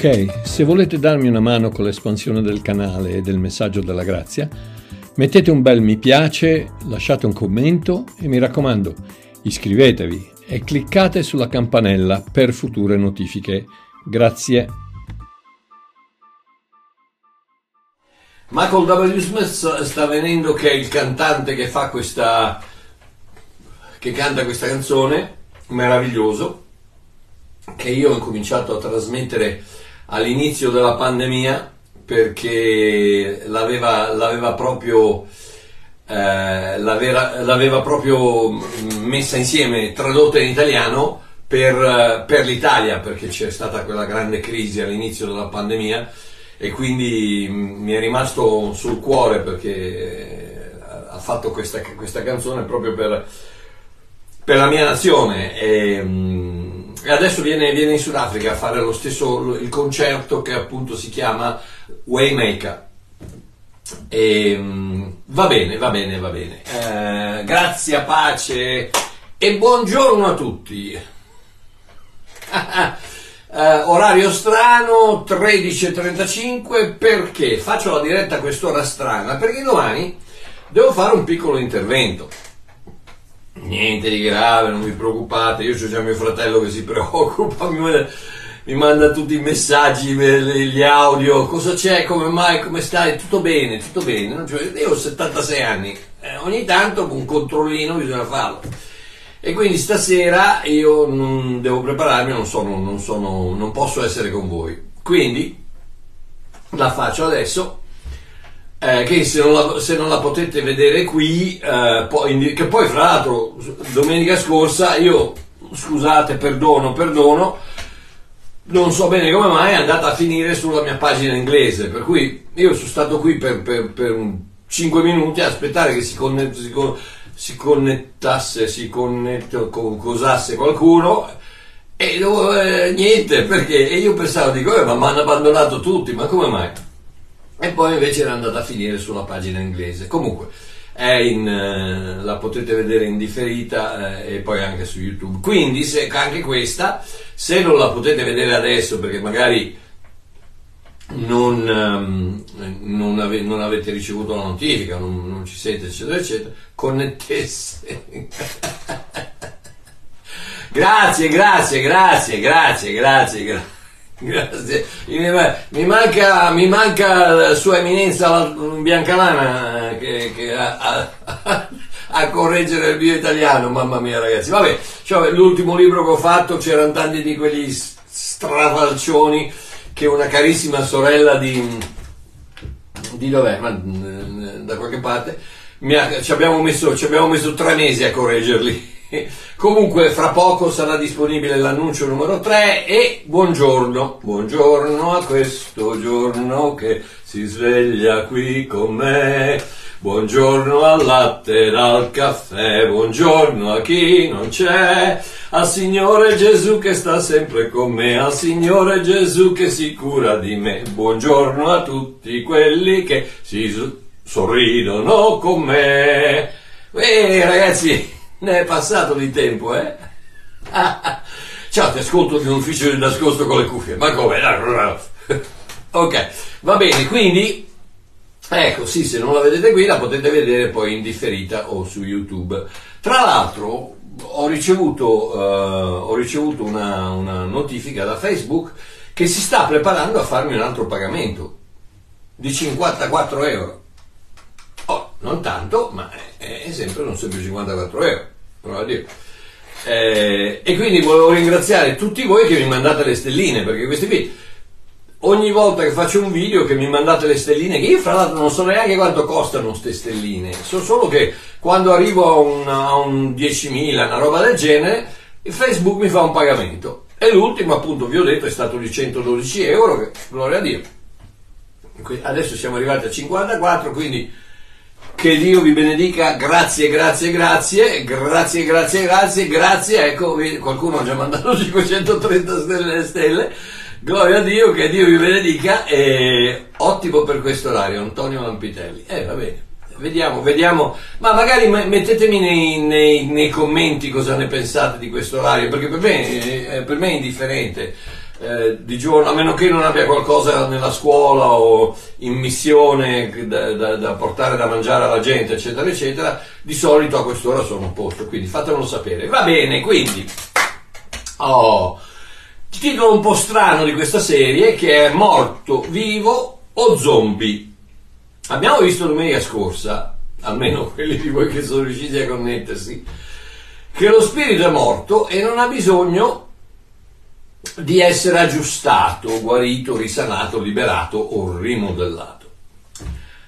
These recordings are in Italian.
Ok, se volete darmi una mano con l'espansione del canale e del messaggio della grazia, mettete un bel mi piace, lasciate un commento e mi raccomando, iscrivetevi e cliccate sulla campanella per future notifiche. Grazie. Michael W. Smith sta venendo che è il cantante che fa questa che canta questa canzone meraviglioso che io ho incominciato a trasmettere all'inizio della pandemia perché l'aveva, l'aveva proprio eh, l'aveva, l'aveva, proprio messa insieme, tradotta in italiano per, per, l'Italia, perché c'è stata quella grande crisi all'inizio della pandemia e quindi mi è rimasto sul cuore perché ha fatto questa, questa canzone proprio per, per, la mia nazione. E, e adesso viene, viene, in Sudafrica a fare lo stesso il concerto che appunto si chiama Waymaker. E, va bene, va bene, va bene. Eh, grazie, pace e buongiorno a tutti. eh, orario strano 13.35 perché faccio la diretta a quest'ora strana? Perché domani devo fare un piccolo intervento Niente di grave, non vi preoccupate, io ho già mio fratello che si preoccupa, mi manda, tutti i messaggi, gli audio, cosa c'è, come mai, come stai, tutto bene, tutto bene. Cioè, io ho 76 anni, eh, ogni tanto un controllino bisogna farlo. E quindi stasera io non devo prepararmi, non, sono, non, sono, non posso essere con voi. Quindi la faccio adesso eh, che se non, la, se non, la, potete vedere qui, eh, poi, che poi fra l'altro domenica scorsa io, scusate, perdono, perdono, non so bene come mai è andata a finire sulla mia pagina inglese, per cui io sono stato qui per, per, per 5 minuti a aspettare che si, connett, si, si connettasse, si connettasse qualcuno e eh, niente, perché io pensavo, dico, eh, ma mi hanno abbandonato tutti, ma come mai? E poi invece era andata a finire sulla pagina inglese. Comunque, in, uh, la potete vedere in differita uh, e poi anche su YouTube. Quindi, se, anche questa, se non la potete vedere adesso perché magari non, um, non, ave, non avete ricevuto la notifica, non, non, ci siete, eccetera, eccetera, connettesse. grazie, grazie, grazie, grazie, grazie. grazie. Grazie. Mi manca, mi manca Sua Eminenza Biancalana che, che a, a, a, correggere il mio italiano, mamma mia ragazzi. Vabbè, cioè, l'ultimo libro che ho fatto c'erano tanti di quegli stravalcioni che una carissima sorella di, di dov'è? Ma, da qualche parte ha, ci, abbiamo messo, ci abbiamo messo tre mesi a correggerli. Comunque fra poco sarà disponibile l'annuncio numero 3 e buongiorno, buongiorno a questo giorno che si sveglia qui con me. Buongiorno al latte al caffè, buongiorno a chi non c'è, al Signore Gesù che sta sempre con me, al Signore Gesù che si cura di me. Buongiorno a tutti quelli che si sorridono con me. Ehi ragazzi, ne è passato di tempo, eh? Ciao, ti ascolto in un ufficio di nascosto con le cuffie. Ma come? ok, va bene, quindi, ecco, sì, se non la vedete qui la potete vedere poi in differita o su YouTube. Tra l'altro, ho ricevuto, uh, ho ricevuto una, una notifica da Facebook che si sta preparando a farmi un altro pagamento di 54 euro. Oh, non tanto, ma è sempre non sempre 54 euro. Eh, e quindi volevo ringraziare tutti voi che mi mandate le stelline, perché questi qui, ogni volta che faccio un video che mi mandate le stelline, che io fra l'altro non so neanche quanto costano queste stelline, so solo che quando arrivo a un, a un 10.000, una roba del genere, Facebook mi fa un pagamento. E l'ultimo, appunto, vi ho detto, è stato di 112 euro, che, gloria a Dio. Adesso siamo arrivati a 54, quindi che Dio vi benedica, grazie, grazie, grazie, grazie, grazie, grazie, grazie. Ecco, qualcuno ha già mandato 530 stelle, stelle. Gloria a Dio, che Dio vi benedica. E ottimo per questo orario, Antonio Lampitelli. Eh, va bene. Vediamo, vediamo, ma magari mettetemi nei, nei, nei commenti cosa ne pensate di questo orario, perché per me, per me è indifferente. Eh, di giorno, a meno che non abbia qualcosa nella scuola o in missione da, da, da, portare da mangiare alla gente, eccetera, eccetera, di solito a quest'ora sono a posto, quindi fatemelo sapere. Va bene, quindi, oh, titolo un po' strano di questa serie che è Morto, Vivo o Zombie. Abbiamo visto domenica scorsa, almeno quelli di voi che sono riusciti a connettersi, che lo spirito è morto e non ha bisogno di essere aggiustato, guarito, risanato, liberato o rimodellato.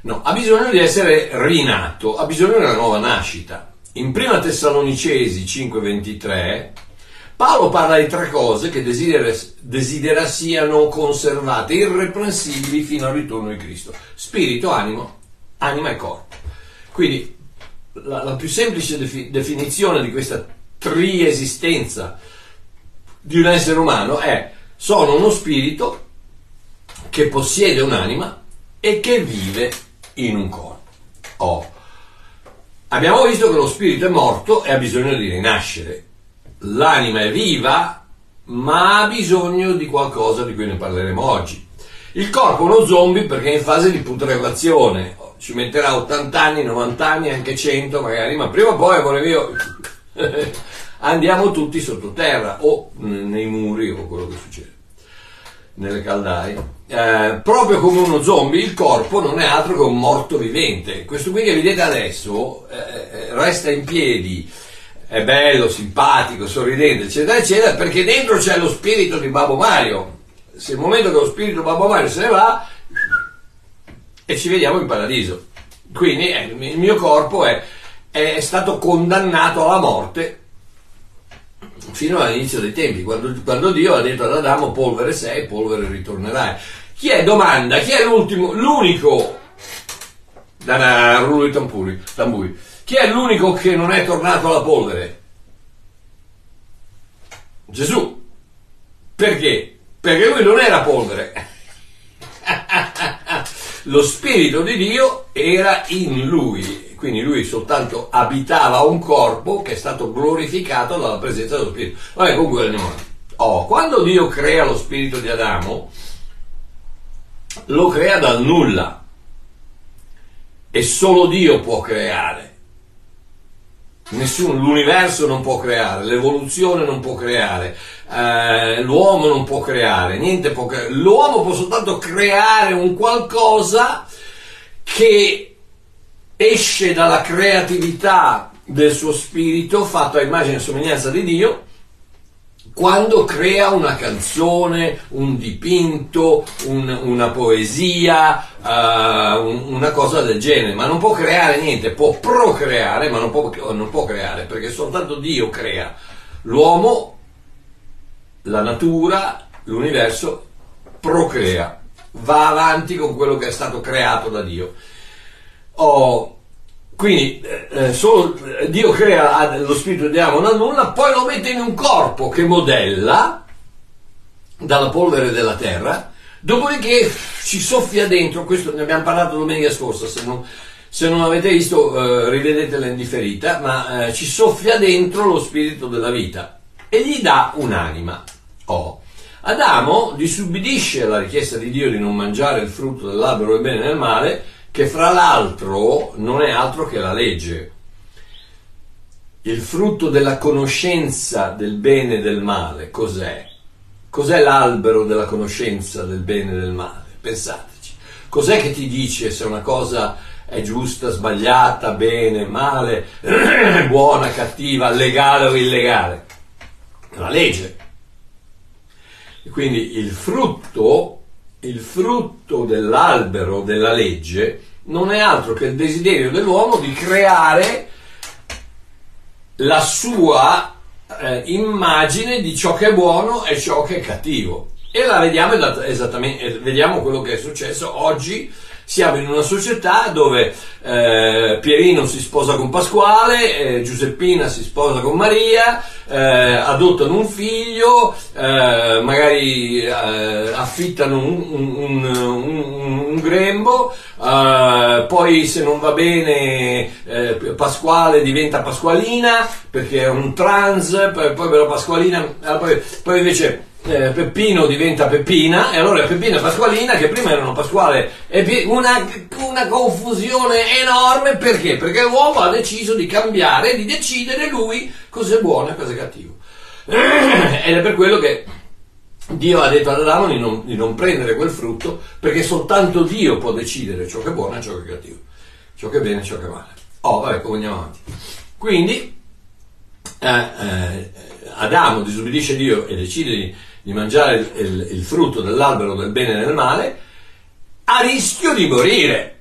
No, ha bisogno di essere rinato, ha bisogno di una nuova nascita. In prima Tessalonicesi 5:23 Paolo parla di tre cose che desidera, desidera siano conservate, irreprensibili fino al ritorno di Cristo. Spirito, animo, anima e corpo. Quindi la, la più semplice defi, definizione di questa triesistenza di un essere umano è sono uno spirito che possiede un'anima e che vive in un corpo. Oh. Abbiamo visto che lo spirito è morto e ha bisogno di rinascere. L'anima è viva, ma ha bisogno di qualcosa di cui ne parleremo oggi. Il corpo è uno zombie perché è in fase di putrefazione, ci metterà 80 anni, 90 anni, anche 100 magari, ma prima o poi, amore mio, andiamo tutti sottoterra o nei muri o quello che succede nelle caldaie. Eh, proprio come uno zombie, il corpo non è altro che un morto vivente. Questo qui che vedete adesso eh, eh, resta in piedi, è bello, simpatico, sorridente, eccetera, eccetera, perché dentro c'è lo spirito di Babbo Mario. Se il momento che lo spirito Babbo Mario se ne va, e ci vediamo in paradiso. Quindi eh, il mio corpo è, è stato condannato alla morte fino all'inizio dei tempi, quando, quando, Dio ha detto ad Adamo polvere sei, polvere ritornerai. Chi è, domanda, chi è l'ultimo, l'unico, da rullo di tamburi, tamburi, chi è l'unico che non è tornato alla polvere? Gesù. Perché? Perché lui non era polvere. Lo Spirito di Dio era in lui quindi lui soltanto abitava un corpo che è stato glorificato dalla presenza dello Spirito. Vabbè, comunque andiamo oh, quando Dio crea lo Spirito di Adamo, lo crea dal nulla e solo Dio può creare. Nessuno, l'universo non può creare, l'evoluzione non può creare, eh, l'uomo non può creare, niente può creare. L'uomo può soltanto creare un qualcosa che esce dalla creatività del suo spirito fatto a immagine e somiglianza di Dio quando crea una canzone, un dipinto, un, una poesia, uh, un, una cosa del genere, ma non può creare niente, può procreare, ma non può, non può creare, perché soltanto Dio crea. L'uomo, la natura, l'universo procrea, va avanti con quello che è stato creato da Dio. Oh, quindi eh, eh solo eh, Dio crea lo spirito di Adamo dal nulla, poi lo mette in un corpo che modella dalla polvere della terra, dopodiché ci soffia dentro, questo ne abbiamo parlato domenica scorsa, se non, se non avete visto eh, rivedetela in differita, ma eh, ci soffia dentro lo spirito della vita e gli dà un'anima. Oh. Adamo disubbidisce alla richiesta di Dio di non mangiare il frutto dell'albero del bene e del male, che fra l'altro non è altro che la legge. Il frutto della conoscenza del bene e del male cos'è? Cos'è l'albero della conoscenza del bene e del male? Pensateci. Cos'è che ti dice se una cosa è giusta, sbagliata, bene, male, buona, cattiva, legale o illegale? La legge. Quindi il frutto il frutto dell'albero della legge non è altro che il desiderio dell'uomo di creare la sua eh, immagine di ciò che è buono e ciò che è cattivo. E la vediamo esattamente, vediamo quello che è successo oggi siamo in una società dove eh, Pierino si sposa con Pasquale, eh, Giuseppina si sposa con Maria, eh, adottano un figlio, eh, magari eh, affittano un, un, un, un grembo, eh, poi se non va bene Pasquale diventa Pasqualina perché è un trans, poi, poi però Pasqualina, poi, poi invece eh, Peppino diventa Peppina e allora Peppina e Pasqualina che prima erano Pasquale e Pi- una, una confusione enorme perché? Perché l'uomo ha deciso di cambiare, di decidere lui cosa è buono e cosa è cattivo. Ed è per quello che Dio ha detto ad Adamo di non, di non prendere quel frutto perché soltanto Dio può decidere ciò che è buono e ciò che è cattivo, ciò che è bene e ciò che è male. Oh, vabbè, come andiamo avanti. Quindi eh, eh, Adamo disobbedisce Dio e decide di, di mangiare il, il, il frutto dell'albero del bene e del male a rischio di morire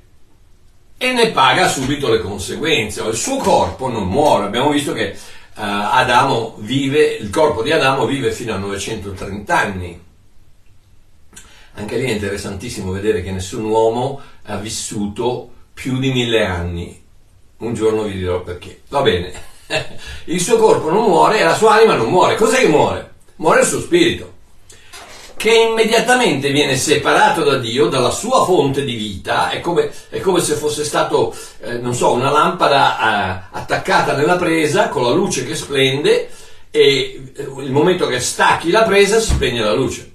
e ne paga subito le conseguenze. Il suo corpo non muore. Abbiamo visto che uh, Adamo vive, il corpo di Adamo vive fino a 930 anni. Anche lì è interessantissimo vedere che nessun uomo ha vissuto più di mille anni. Un giorno vi dirò perché. Va bene, il suo corpo non muore e la sua anima non muore. Cos'è che muore? Muore il suo spirito che immediatamente viene separato da Dio, dalla sua fonte di vita, è come, è come se fosse stato, eh, non so, una lampada eh, attaccata nella presa con la luce che splende e eh, il momento che stacchi la presa si spegne la luce.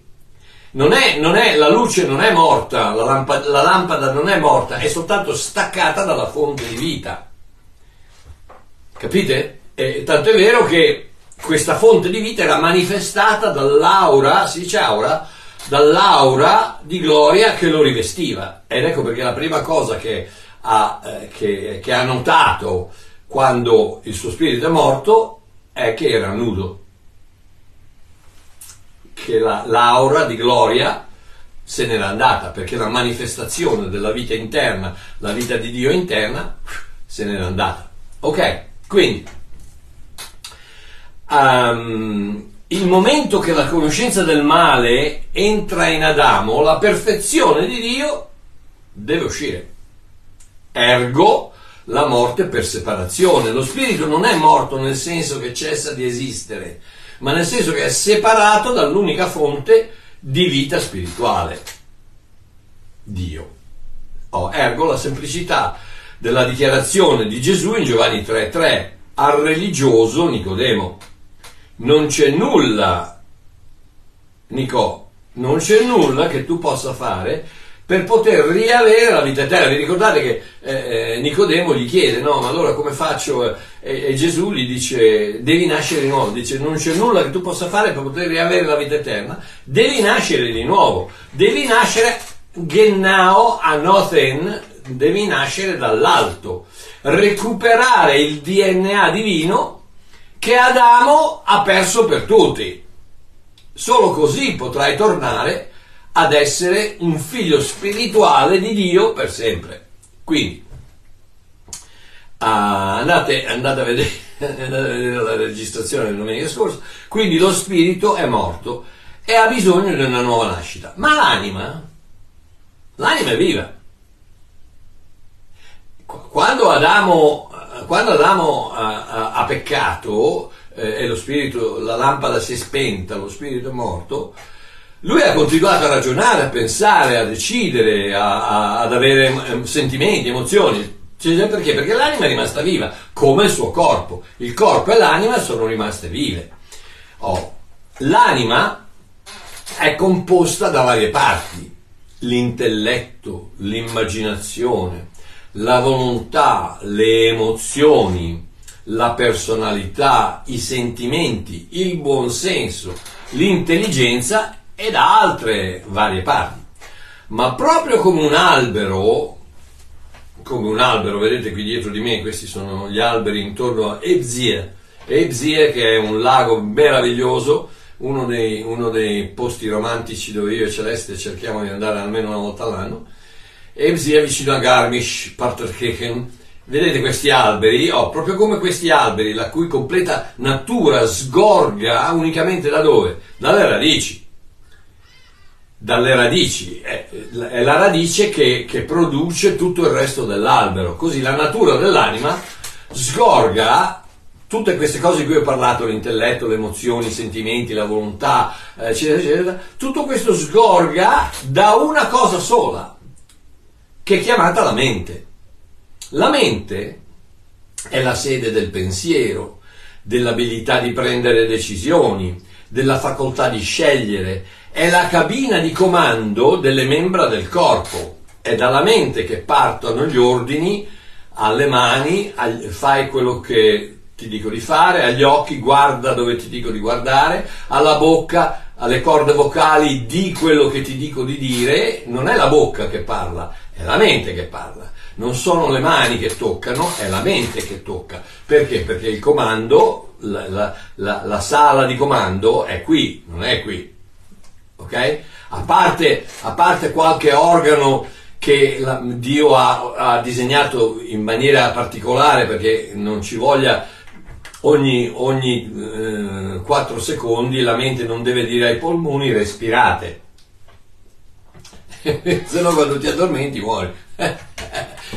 Non è, non è, la luce non è morta, la lampada, la lampada non è morta, è soltanto staccata dalla fonte di vita. Capite? E, tanto è vero che questa fonte di vita era manifestata dall'aura, si dice aura, dall'aura di gloria che lo rivestiva. Ed ecco perché la prima cosa che ha, eh, che, che ha notato quando il suo spirito è morto è che era nudo. Che la, l'aura di gloria se n'era andata perché la manifestazione della vita interna, la vita di Dio interna, se n'era andata. Ok, quindi um, il momento che la conoscenza del male entra in Adamo, la perfezione di Dio deve uscire. Ergo, la morte per separazione. Lo spirito non è morto nel senso che cessa di esistere, ma nel senso che è separato dall'unica fonte di vita spirituale, Dio. Oh, ergo, la semplicità della dichiarazione di Gesù in Giovanni 3:3 al religioso Nicodemo non c'è nulla, Nicò, non c'è nulla che tu possa fare per poter riavere la vita eterna. Vi ricordate che eh, eh, Nicodemo gli chiede, no, ma allora come faccio? E, e, Gesù gli dice, devi nascere di nuovo. Dice, non c'è nulla che tu possa fare per poter riavere la vita eterna. Devi nascere di nuovo. Devi nascere gennao anothen, devi nascere dall'alto. Recuperare il DNA divino che Adamo ha perso per tutti. Solo così potrai tornare ad essere un figlio spirituale di Dio per sempre. Quindi, ah, andate, andate, a vedere, andate, a vedere, la registrazione del domenica scorsa. Quindi lo spirito è morto e ha bisogno di una nuova nascita. Ma l'anima, l'anima è viva. Quando Adamo quando Adamo ha, ha, peccato eh, e lo spirito, la lampada si è spenta, lo spirito è morto, lui ha continuato a ragionare, a pensare, a decidere, a, ad avere eh, sentimenti, emozioni. Cioè, perché? Perché l'anima è rimasta viva, come il suo corpo. Il corpo e l'anima sono rimaste vive. Oh, l'anima è composta da varie parti. L'intelletto, l'immaginazione, la volontà, le emozioni, la personalità, i sentimenti, il buonsenso, l'intelligenza e da altre varie parti. Ma proprio come un albero, come un albero, vedete qui dietro di me, questi sono gli alberi intorno a Ebzie, Ebzie che è un lago meraviglioso, uno dei, uno dei posti romantici dove io e Celeste cerchiamo di andare almeno una volta all'anno, Ebsi è vicino a Garmisch, Parterkirchen. Vedete questi alberi? Oh, proprio come questi alberi, la cui completa natura sgorga unicamente da dove? Dalle radici. Dalle radici. È la radice che, che produce tutto il resto dell'albero. Così la natura dell'anima sgorga tutte queste cose di cui ho parlato, l'intelletto, le emozioni, i sentimenti, la volontà, eccetera, eccetera, tutto questo sgorga da una cosa sola, che è chiamata la mente. La mente è la sede del pensiero, dell'abilità di prendere decisioni, della facoltà di scegliere, è la cabina di comando delle membra del corpo, è dalla mente che partono gli ordini alle mani, fai quello che ti dico di fare, agli occhi guarda dove ti dico di guardare, alla bocca, alle corde vocali di quello che ti dico di dire, non è la bocca che parla, è la mente che parla. Non sono le mani che toccano, è la mente che tocca. Perché? Perché il comando, la, la, la, la sala di comando è qui, non è qui. Ok? A parte, a parte qualche organo che Dio ha, ha, disegnato in maniera particolare perché non ci voglia ogni, ogni eh, 4 secondi la mente non deve dire ai polmoni respirate se no quando ti addormenti muori.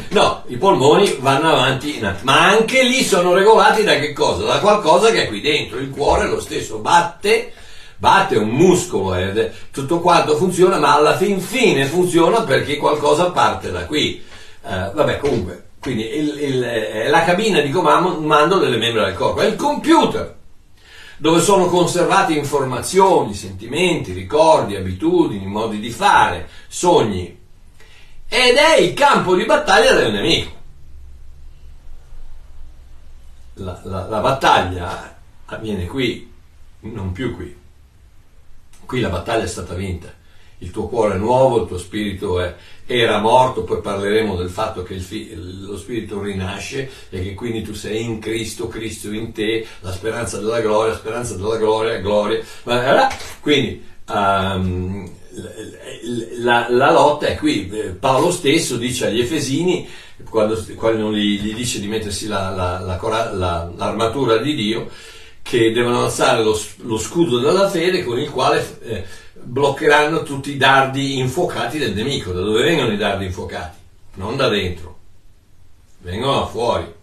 No, i polmoni vanno avanti ma anche lì sono regolati da che cosa? da qualcosa che è qui dentro. Il cuore lo stesso. Batte batte un muscolo e tutto quanto funziona, ma alla fin fine funziona perché qualcosa parte da qui. Uh, vabbè, comunque, quindi il, il, è la cabina di comando delle membra del corpo, è il computer dove sono conservate informazioni, sentimenti, ricordi, abitudini, modi di fare, sogni. Ed è il campo di battaglia del nemico. La, la, la battaglia avviene qui, non più qui. Qui la battaglia è stata vinta. Il tuo cuore è nuovo, il tuo spirito è, era morto, poi parleremo del fatto che fi, lo spirito rinasce e che quindi tu sei in Cristo, Cristo in te, la speranza della gloria, speranza della gloria, gloria. Quindi um, la, la, lotta è qui. Paolo stesso dice agli Efesini, quando, quando gli, gli, dice di mettersi la, la, l'armatura di Dio, che devono alzare lo, lo scudo della fede con il quale eh, bloccheranno tutti i dardi infuocati del nemico. Da dove vengono i dardi infuocati? Non da dentro, vengono da fuori.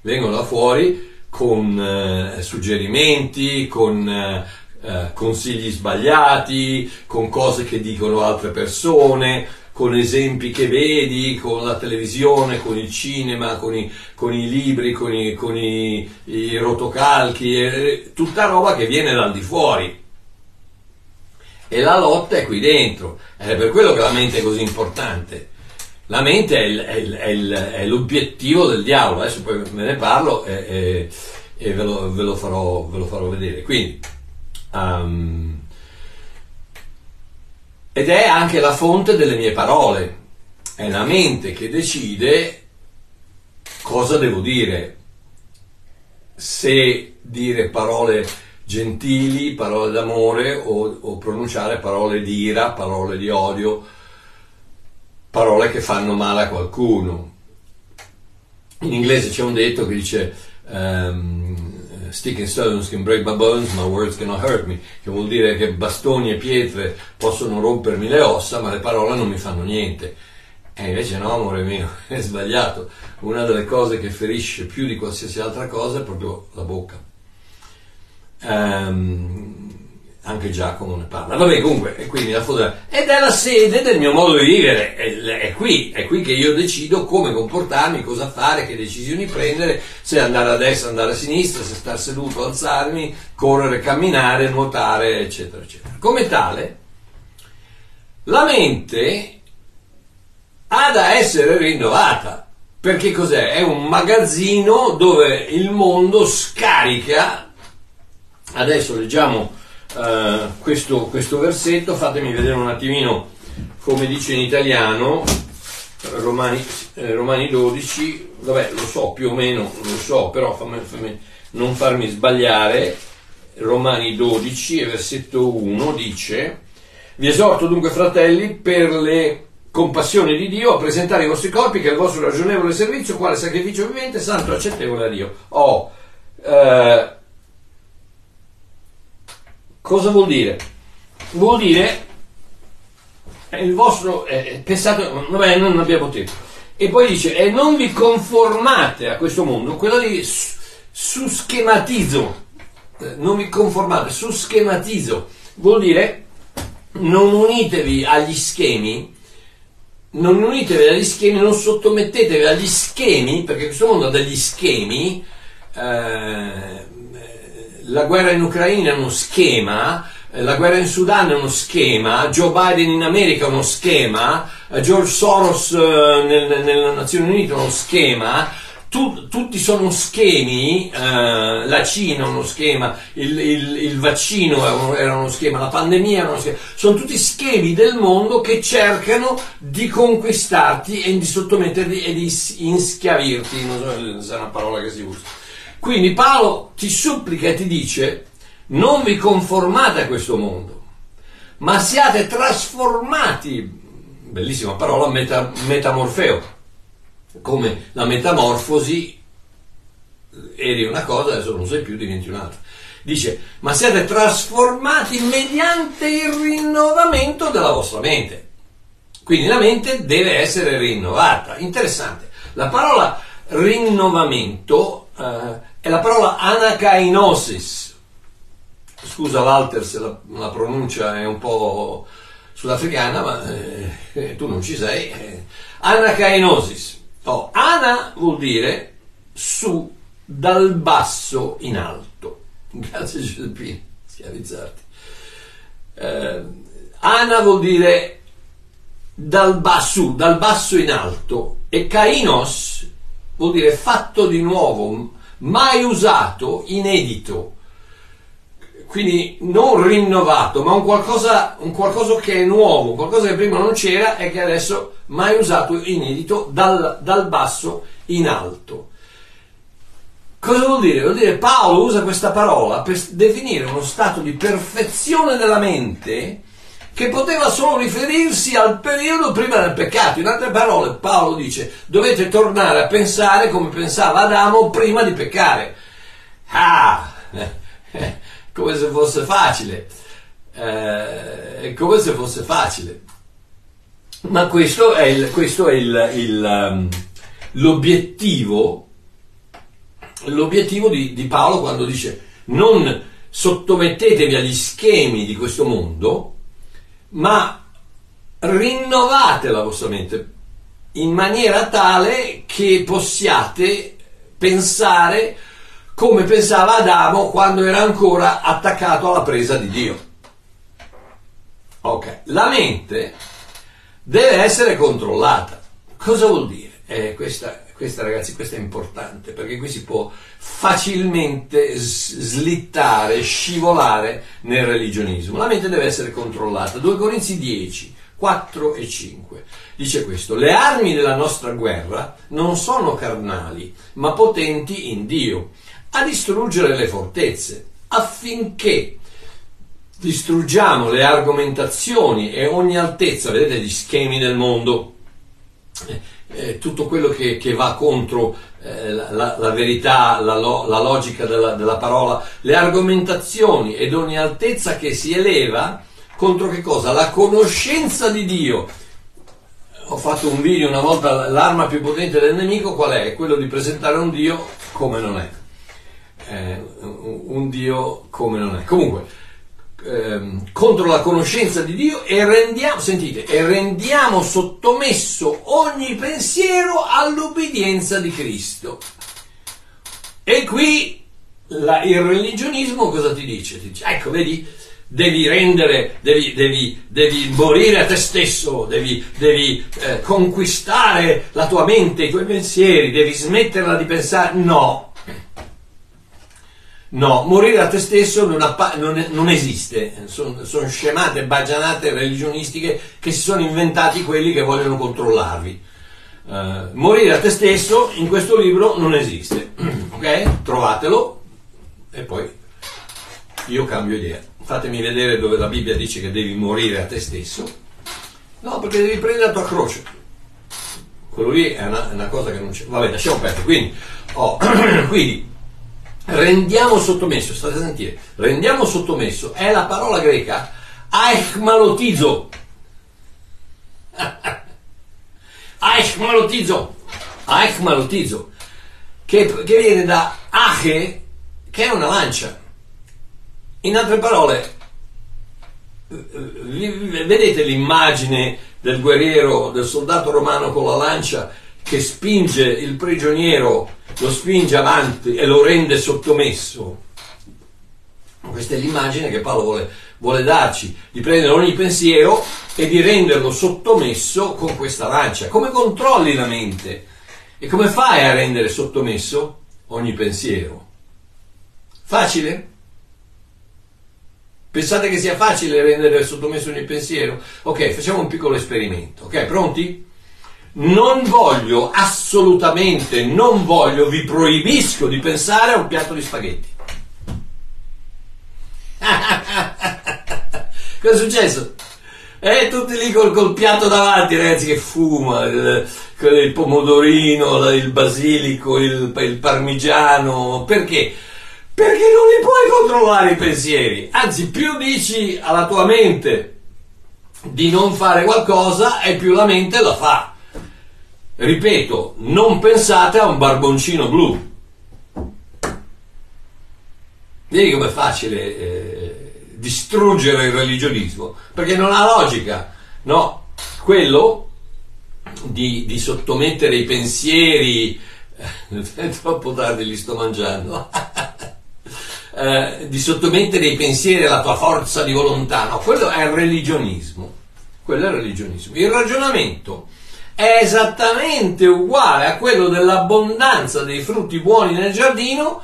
Vengono da fuori con eh, suggerimenti, con eh, eh consigli sbagliati, con cose che dicono altre persone, con esempi che vedi, con la televisione, con il cinema, con i, con i libri, con, i, con i, i rotocalchi, eh, tutta roba che viene dal di fuori. E la lotta è qui dentro, è per quello che la mente è così importante. La mente è, il, è, il, è, il, è l'obiettivo del diavolo, adesso poi me ne parlo e, e, e ve, lo, ve, lo farò, ve, lo, farò, vedere. Quindi, um, ed è anche la fonte delle mie parole. È la mente che decide cosa devo dire. Se dire parole gentili, parole d'amore o, o pronunciare parole di ira, parole di odio, parole che fanno male a qualcuno. In inglese c'è un detto che dice um, stick and stones can break my bones, my words cannot hurt me, che vuol dire che bastoni e pietre possono rompermi le ossa, ma le parole non mi fanno niente. E invece no, amore mio, è sbagliato. Una delle cose che ferisce più di qualsiasi altra cosa è proprio la bocca. Um, anche Giacomo ne parla. Vabbè, comunque, e quindi la foto ed è la sede del mio modo di vivere, è, è, qui, è qui che io decido come comportarmi, cosa fare, che decisioni prendere, se andare a destra, andare a sinistra, se star seduto, alzarmi, correre, camminare, nuotare, eccetera, eccetera. Come tale, la mente ha da essere rinnovata. Perché cos'è? È un magazzino dove il mondo scarica. Adesso leggiamo uh, questo, questo, versetto, fatemi vedere un attimino come dice in italiano, Romani, eh, Romani 12, vabbè lo so più o meno, lo so, però fammi, fammi non farmi sbagliare, Romani 12 versetto 1 dice, vi esorto dunque fratelli per le compassioni di Dio a presentare i vostri corpi che è il vostro ragionevole servizio, quale sacrificio vivente, santo e accettevole a Dio. Oh, eh, Cosa vuol dire? Vuol dire il vostro eh, pensate, vabbè, non abbiamo tempo. E poi dice, e non vi conformate a questo mondo, quello di su schematizzo, eh, non vi conformate, su schematizzo, vuol dire non unitevi agli schemi, non unitevi agli schemi, non sottomettetevi agli schemi, perché questo mondo ha degli schemi, eh, la guerra in Ucraina è uno schema, eh, la guerra in Sudan è uno schema, Joe Biden in America è uno schema, eh, George Soros eh, nel, nelle Nazioni Unite è uno schema, tu, tutti sono schemi, eh, la Cina è uno schema, il, il, il vaccino era uno schema, la pandemia era uno schema, sono tutti schemi del mondo che cercano di conquistarti e di sottometterti e di inschiavirti, non so se è una parola che si usa. Quindi Paolo ti supplica e ti dice, non vi conformate a questo mondo, ma siate trasformati, bellissima parola, meta, metamorfeo come la metamorfosi eri una cosa, adesso non sei più, diventi un'altra. Dice, ma siete trasformati mediante il rinnovamento della vostra mente. Quindi la mente deve essere rinnovata. Interessante. La parola rinnovamento eh, è la parola anakainosis. Scusa Walter se la, la pronuncia è un po' sudafricana, ma eh, tu non ci sei. Eh. Anakainosis Oh, ana vuol dire su dal basso in alto. Grazie Giuseppino, schiavizzarti. Eh, ana vuol dire dal basso, dal basso in alto e kainos vuol dire fatto di nuovo, mai usato, inedito. Quindi non rinnovato, ma un qualcosa, un qualcosa che è nuovo, qualcosa che prima non c'era e che adesso mai usato inedito dal, dal basso in alto. Cosa vuol dire? Vuol dire Paolo usa questa parola per definire uno stato di perfezione della mente che poteva solo riferirsi al periodo prima del peccato. In altre parole, Paolo dice dovete tornare a pensare come pensava Adamo prima di peccare. Ah, come se fosse facile. Eh, come se fosse facile. Ma questo è, il, questo è il, il, um, l'obiettivo, l'obiettivo di, di Paolo quando dice non sottomettetevi agli schemi di questo mondo, ma rinnovate la vostra mente in maniera tale che possiate pensare come pensava Adamo quando era ancora attaccato alla presa di Dio. Ok, la mente deve essere controllata. Cosa vuol dire? Eh, questa, questa, ragazzi, questa è importante perché qui si può facilmente slittare, scivolare nel religionismo. La mente deve essere controllata. 2 Corinzi 10, 4 e 5 dice questo: Le armi della nostra guerra non sono carnali, ma potenti in Dio, a distruggere le fortezze, affinché distruggiamo le argomentazioni e ogni altezza, vedete gli schemi del mondo, eh, eh, tutto quello che, che va contro eh, la, la, verità, la, la logica della, della, parola, le argomentazioni ed ogni altezza che si eleva contro che cosa? La conoscenza di Dio. Ho fatto un video una volta, l'arma più potente del nemico qual è? Quello di presentare un Dio come non è. Eh, un Dio come non è. Comunque, ehm, contro la conoscenza di Dio e rendiamo, sentite, e rendiamo sottomesso ogni pensiero all'obbedienza di Cristo. E qui la, il religionismo cosa ti dice? Ti dice, ecco, vedi, devi rendere, devi, devi, devi morire a te stesso, devi, devi eh, conquistare la tua mente, i tuoi pensieri, devi smetterla di pensare. No, No, morire a te stesso non, appa- non, non esiste, sono, sono scemate, bagianate religionistiche che si sono inventati quelli che vogliono controllarvi. Uh, morire a te stesso in questo libro non esiste, ok? Trovatelo e poi io cambio idea. Fatemi vedere dove la Bibbia dice che devi morire a te stesso. No, perché devi prendere la tua croce. Quello lì è una, è una cosa che non c'è. Vabbè, lasciamo perdere. Quindi, oh, quindi rendiamo sottomesso, state a sentire, rendiamo sottomesso è la parola greca aichmalotizo. aichmalotizo. aichmalotizo, che, che viene da ache, che è una lancia. In altre parole, vedete l'immagine del guerriero, del soldato romano con la lancia che spinge il prigioniero lo spinge avanti e lo rende sottomesso. Questa è l'immagine che Paolo vuole, vuole darci, di prendere ogni pensiero e di renderlo sottomesso con questa lancia. Come controlli la mente? E come fai a rendere sottomesso ogni pensiero? Facile? Pensate che sia facile rendere sottomesso ogni pensiero? Ok, facciamo un piccolo esperimento. Ok, pronti? Non voglio, assolutamente non voglio, vi proibisco di pensare a un piatto di spaghetti. Cosa è successo? Eh, tutti lì col, col, piatto davanti, ragazzi, che fuma, il, il pomodorino, il basilico, il, il, parmigiano. Perché? Perché non li puoi controllare i pensieri. Anzi, più dici alla tua mente di non fare qualcosa e più la mente la fa. Ripeto, non pensate a un barboncino blu. Vedi com'è facile eh, distruggere il religionismo? Perché non ha logica, no? Quello di, di sottomettere i pensieri, è troppo tardi li sto mangiando, eh, di sottomettere i pensieri alla tua forza di volontà, no? Quello è il religionismo. Quello è il religionismo. Il ragionamento è esattamente uguale a quello dell'abbondanza dei frutti buoni nel giardino,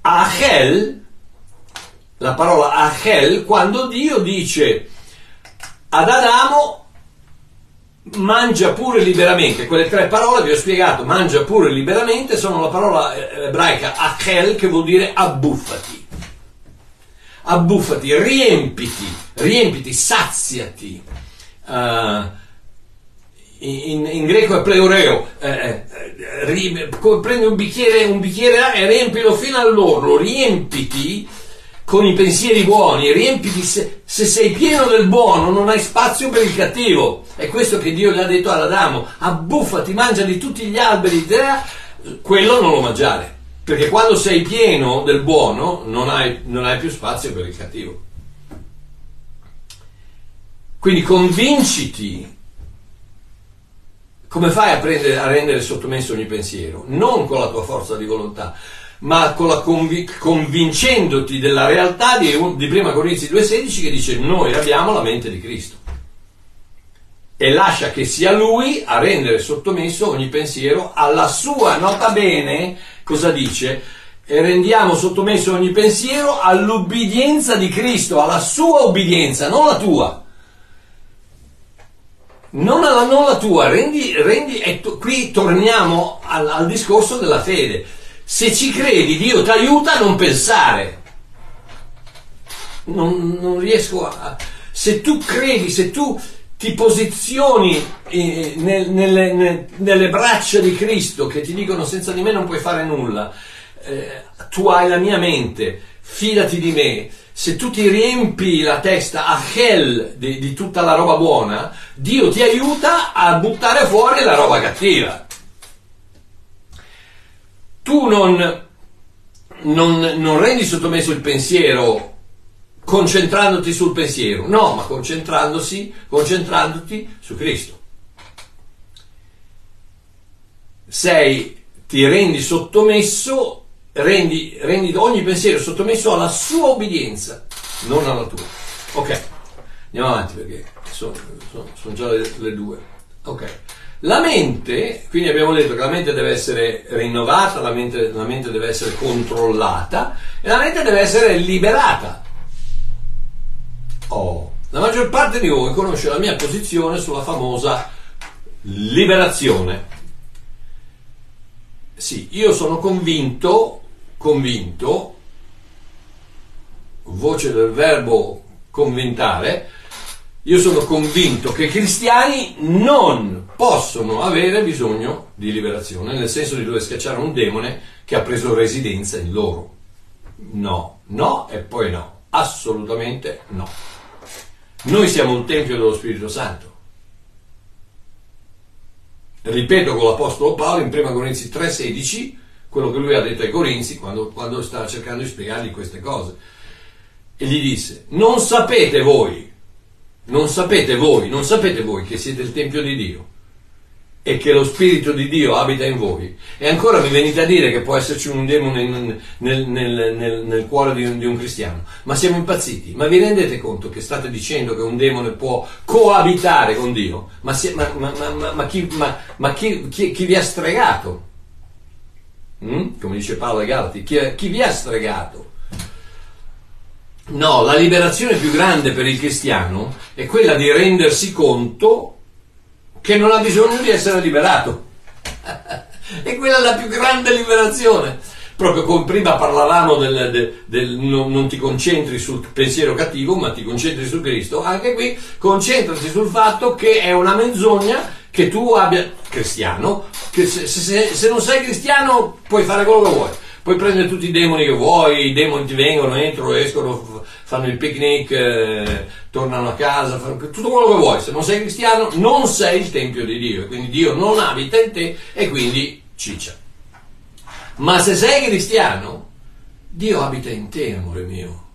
Achel, la parola Achel, quando Dio dice ad Adamo mangia pure liberamente, quelle tre parole vi ho spiegato, mangia pure liberamente, sono la parola eh, ebraica Achel che vuol dire abbuffati. Abbuffati, riempiti, riempiti, saziati. Uh, in, in, greco è pleureo, eh, eh, prendi un bicchiere, un bicchiere e riempilo fino all'orlo, riempiti con i pensieri buoni, riempiti, se, se, sei pieno del buono non hai spazio per il cattivo. È questo che Dio gli ha detto ad Adamo, abbuffati, mangia di tutti gli alberi, quello non lo mangiare, perché quando sei pieno del buono non hai, non hai più spazio per il cattivo. Quindi convinciti come fai a, prendere, a, rendere sottomesso ogni pensiero? Non con la tua forza di volontà, ma convi- convincendoti della realtà di, di 1 Corinzi 2,16 che dice noi abbiamo la mente di Cristo e lascia che sia Lui a rendere sottomesso ogni pensiero alla sua, nota bene, cosa dice? E rendiamo sottomesso ogni pensiero all'ubbidienza di Cristo, alla sua ubbidienza, non la tua. Non, alla, non la tua, rendi, rendi e to, qui torniamo al, al discorso della fede se ci credi, Dio ti aiuta a non pensare. Non, non riesco a... Se tu credi, se tu ti posizioni eh, nel, nelle, nel, nelle, braccia di Cristo che ti dicono senza di me non puoi fare nulla, eh, tu hai la mia mente, fidati di me. Se tu ti riempi la testa a hell di, di tutta la roba buona, Dio ti aiuta a buttare fuori la roba cattiva tu non, non, non rendi sottomesso il pensiero concentrandoti sul pensiero, no, ma concentrandoti su Cristo. Sei, ti rendi sottomesso, rendi, rendi ogni pensiero sottomesso alla sua obbedienza, non alla tua. Ok, andiamo avanti perché sono, sono, sono già le, le due. Ok. La mente, quindi abbiamo detto che la mente deve essere rinnovata, la mente, la mente deve essere controllata e la mente deve essere liberata. Oh, la maggior parte di voi conosce la mia posizione sulla famosa liberazione. Sì, io sono convinto, convinto, voce del verbo convintare, io sono convinto che i cristiani non possono avere bisogno di liberazione, nel senso di dover schiacciare un demone che ha preso residenza in loro. No, no e poi no, assolutamente no. Noi siamo un tempio dello Spirito Santo. Ripeto con l'Apostolo Paolo in 1 Corinzi 3,16 quello che lui ha detto ai Corinzi quando, quando stava cercando di spiegargli queste cose. E gli disse, non sapete voi non sapete voi, non sapete voi che siete il Tempio di Dio e che lo Spirito di Dio abita in voi. E ancora mi venite a dire che può esserci un demone nel, nel, nel, nel cuore di un, di un, cristiano. Ma siamo impazziti. Ma vi rendete conto che state dicendo che un demone può coabitare con Dio? Ma, chi, vi ha stregato? Mm? Come dice Paolo Galati, chi, chi vi ha stregato? No, la liberazione più grande per il cristiano è quella di rendersi conto che non ha bisogno di essere liberato. e quella è la più grande liberazione. Proprio come prima parlavamo del, del, del non, non, ti concentri sul pensiero cattivo, ma ti concentri su Cristo, anche qui concentrati sul fatto che è una menzogna che tu abbia cristiano, che se, se, se non sei cristiano puoi fare quello che vuoi puoi prendere tutti i demoni che vuoi, i demoni ti vengono, entrano, escono, fanno il picnic, eh, tornano a casa, fanno tutto quello che vuoi. Se non sei cristiano, non sei il tempio di Dio, quindi Dio non abita in te e quindi ciccia. Ma se sei cristiano, Dio abita in te, amore mio.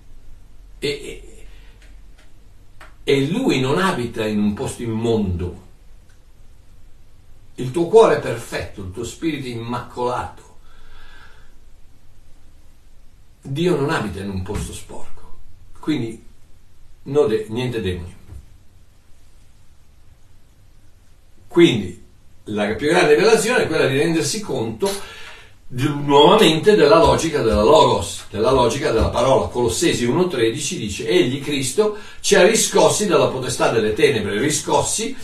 E, e, e Lui non abita in un posto immondo. Il tuo cuore perfetto, il tuo spirito immacolato. Dio non abita in un posto sporco, quindi de- niente demoni. Quindi la più grande rivelazione è quella di rendersi conto di, nuovamente della logica della logos, della logica della parola. Colossesi 1.13 dice, egli Cristo ci ha riscossi dalla potestà delle tenebre, riscossi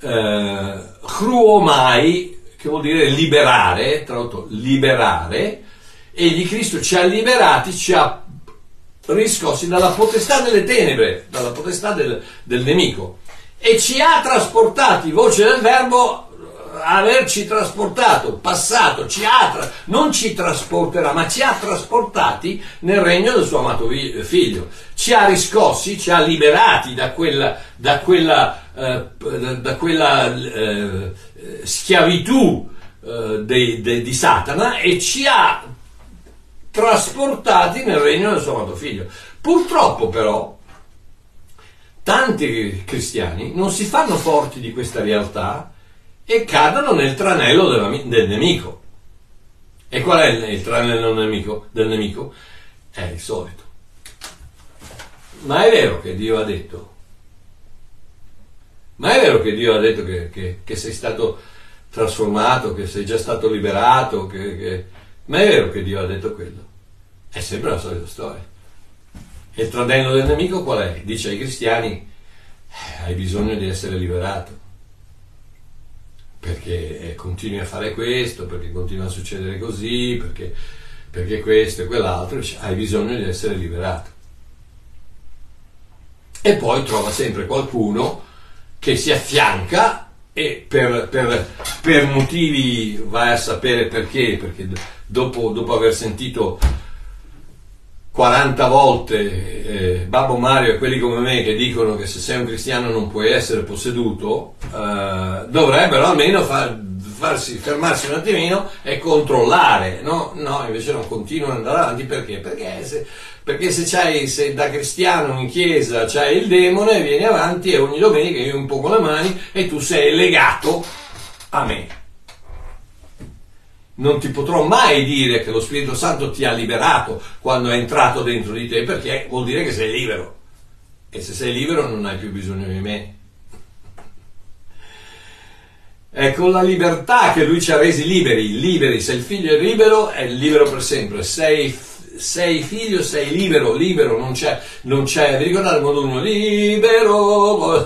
eh, cruomai, che vuol dire liberare, tradotto liberare, egli Cristo ci ha liberati, ci ha riscossi dalla potestà delle tenebre, dalla potestà del, del nemico e ci ha trasportati, voce del verbo averci trasportato, passato, ci ha, non ci trasporterà, ma ci ha trasportati nel regno del suo amato figlio. Ci ha riscossi, ci ha liberati da quella, da quella, eh, da quella eh, schiavitù eh, de, de, di Satana e ci ha trasportati nel regno del suo amato figlio. Purtroppo però tanti cristiani non si fanno forti di questa realtà e cadono nel tranello della, del nemico. E qual è il, il tranello nemico, del nemico? È il solito. Ma è vero che Dio ha detto, ma è vero che Dio ha detto che, che, che sei stato trasformato, che sei già stato liberato, che, che... ma è vero che Dio ha detto quello. È sempre la solita storia. E il tradello del nemico qual è? Dice ai cristiani, eh, hai bisogno di essere liberato. Perché eh, continui a fare questo, perché continua a succedere così, perché, perché questo e quell'altro, hai bisogno di essere liberato. E poi trova sempre qualcuno che si affianca e per, per, per motivi vai a sapere perché, perché dopo, dopo aver sentito 40 volte eh, Babbo Mario e quelli come me che dicono che se sei un cristiano non puoi essere posseduto, eh, dovrebbero almeno far, farsi, fermarsi un attimino e controllare, no? No, invece non continuano ad andare avanti perché? Perché se, perché se, c'hai, se da cristiano in chiesa c'hai il demone, vieni avanti e ogni domenica io impongo le mani e tu sei legato a me non ti potrò mai dire che lo Spirito Santo ti ha liberato quando è entrato dentro di te, perché vuol dire che sei libero. E se sei libero non hai più bisogno di me. È con la libertà che lui ci ha resi liberi, liberi, se il figlio è libero è libero per sempre, sei sei figlio, sei libero, libero, non c'è, non c'è, vi ricordate il modo uno, libero,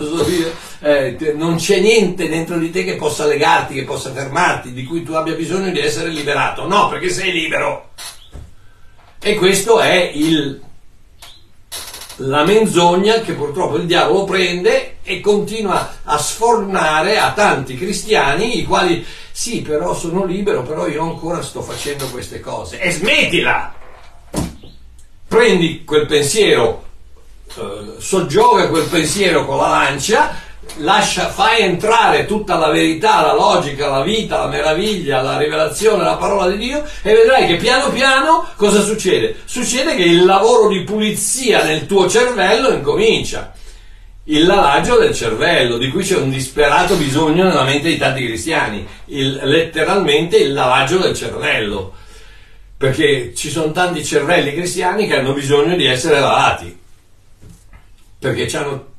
eh, non c'è niente dentro di te che possa legarti, che possa fermarti, di cui tu abbia bisogno di essere liberato, no, perché sei libero. E questo è il, la menzogna che purtroppo il diavolo prende e continua a sfornare a tanti cristiani i quali sì però sono libero però io ancora sto facendo queste cose. E smettila! Prendi quel pensiero, eh, soggioga quel pensiero con la lancia, lascia, fai entrare tutta la verità, la logica, la vita, la meraviglia, la rivelazione, la parola di Dio e vedrai che piano piano cosa succede? Succede che il lavoro di pulizia nel tuo cervello incomincia. Il lavaggio del cervello, di cui c'è un disperato bisogno nella mente di tanti cristiani, il, letteralmente il lavaggio del cervello, perché ci sono tanti cervelli cristiani che hanno bisogno di essere lavati, perché hanno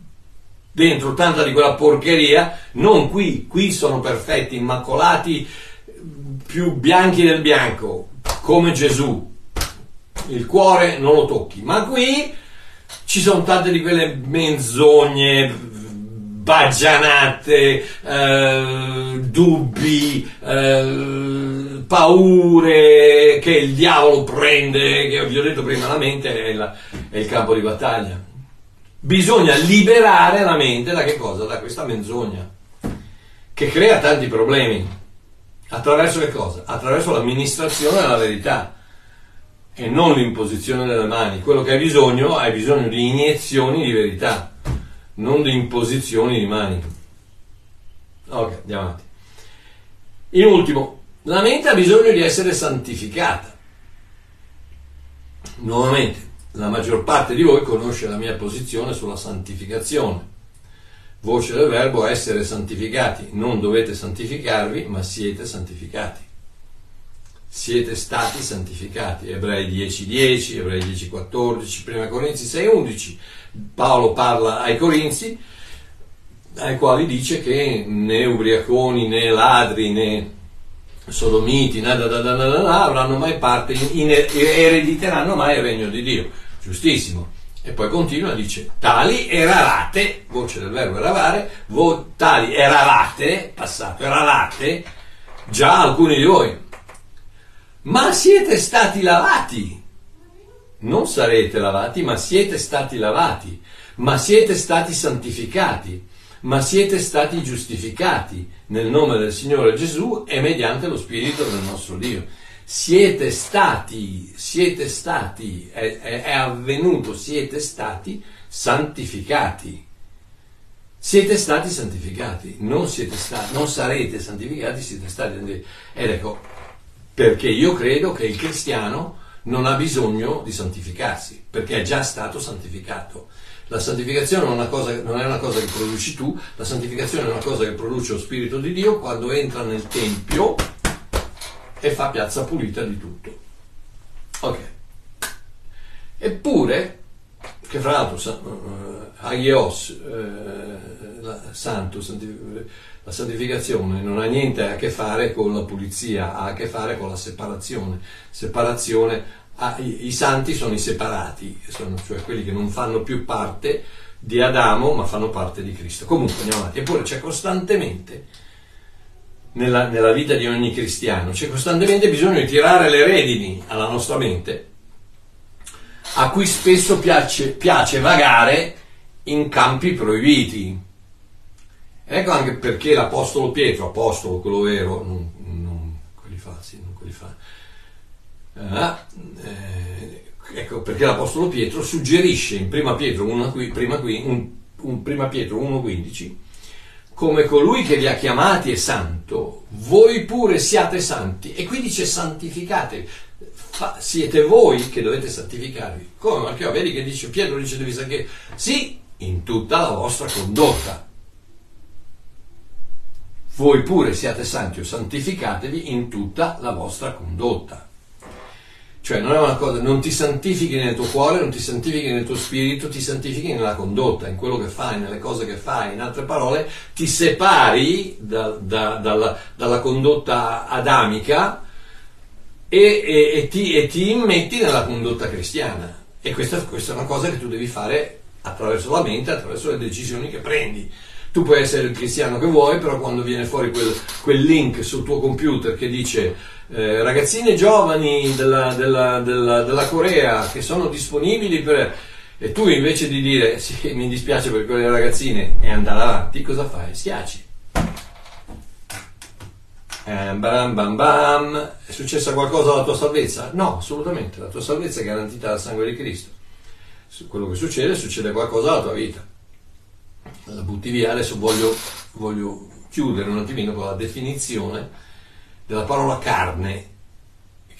dentro tanta di quella porcheria, non qui, qui sono perfetti, immacolati, più bianchi del bianco, come Gesù, il cuore non lo tocchi, ma qui ci sono tante di quelle menzogne, baggianate, eh, dubbi, eh, paure che il diavolo prende, che vi ho detto prima, la mente è, la, è il campo di battaglia. Bisogna liberare la mente da che cosa? Da questa menzogna, che crea tanti problemi. Attraverso che cosa? Attraverso l'amministrazione della verità e non l'imposizione delle mani. Quello che hai bisogno, hai bisogno di iniezioni di verità, non di imposizioni di mani. Ok, andiamo avanti. In ultimo, la mente ha bisogno di essere santificata. Nuovamente, la maggior parte di voi conosce la mia posizione sulla santificazione. Voce del verbo essere santificati. Non dovete santificarvi, ma siete santificati siete stati santificati. Ebrei 10:10, 10, Ebrei 10:14, 1 Corinzi 6:11. Paolo parla ai Corinzi, ai quali dice che né ubriaconi, né ladri, né sodomiti, da, da, da avranno mai parte, in, erediteranno mai il regno di Dio. Giustissimo. E poi continua, dice, tali eravate, voce del verbo eravare, vo, tali eravate, passato, eravate, già alcuni di voi ma siete stati lavati. Non sarete lavati, ma siete stati lavati, ma siete stati santificati, ma siete stati giustificati nel nome del Signore Gesù e mediante lo Spirito del nostro Dio. Siete stati, siete stati, è, è, è avvenuto, siete stati santificati. Siete stati santificati, non, siete stati, non sarete santificati, siete stati santificati. Ed ecco, perché io credo che il cristiano non ha bisogno di santificarsi, perché è già stato santificato. La santificazione non è, cosa, non è una cosa che produci tu, la santificazione è una cosa che produce lo Spirito di Dio quando entra nel Tempio e fa piazza pulita di tutto. Ok. Eppure, che fra l'altro, uh, Agios, uh, santo, santificato, la santificazione non ha niente a che fare con la pulizia, ha a che fare con la separazione. Separazione, ah, i, i, santi sono i separati, sono cioè quelli che non fanno più parte di Adamo ma fanno parte di Cristo. Comunque andiamo avanti. Eppure c'è costantemente nella, nella vita di ogni cristiano, c'è costantemente bisogno di tirare le redini alla nostra mente, a cui spesso piace, piace vagare in campi proibiti. Ecco anche perché l'Apostolo Pietro, apostolo quello vero, non, non quelli falsi, non quelli falsi, eh, eh, ecco perché l'Apostolo Pietro suggerisce in Prima Pietro 1.15 come colui che vi ha chiamati è santo, voi pure siate santi. E qui dice santificate, Fa, siete voi che dovete santificarvi. Come Marchio, vedi che dice Pietro dice devi santificare? Sì, in tutta la vostra condotta voi pure siate santi o santificatevi in tutta la vostra condotta. Cioè non è una cosa, non ti santifichi nel tuo cuore, non ti santifichi nel tuo spirito, ti santifichi nella condotta, in quello che fai, nelle cose che fai. In altre parole, ti separi da, da, dalla, dalla, condotta adamica e, e, e, ti, e, ti, immetti nella condotta cristiana. E questa, questa è una cosa che tu devi fare attraverso la mente, attraverso le decisioni che prendi tu puoi essere il cristiano che vuoi, però quando viene fuori quel, quel link sul tuo computer che dice eh, ragazzine giovani della, della, della, della, Corea che sono disponibili per... e tu invece di dire sì, mi dispiace per quelle ragazzine e andare avanti, cosa fai? Schiacci. Eh, bam bam bam, è successa qualcosa alla tua salvezza? No, assolutamente, la tua salvezza è garantita dal sangue di Cristo. Quello che succede, succede qualcosa alla tua vita la butti via. Adesso voglio, voglio chiudere un attimino con la definizione della parola carne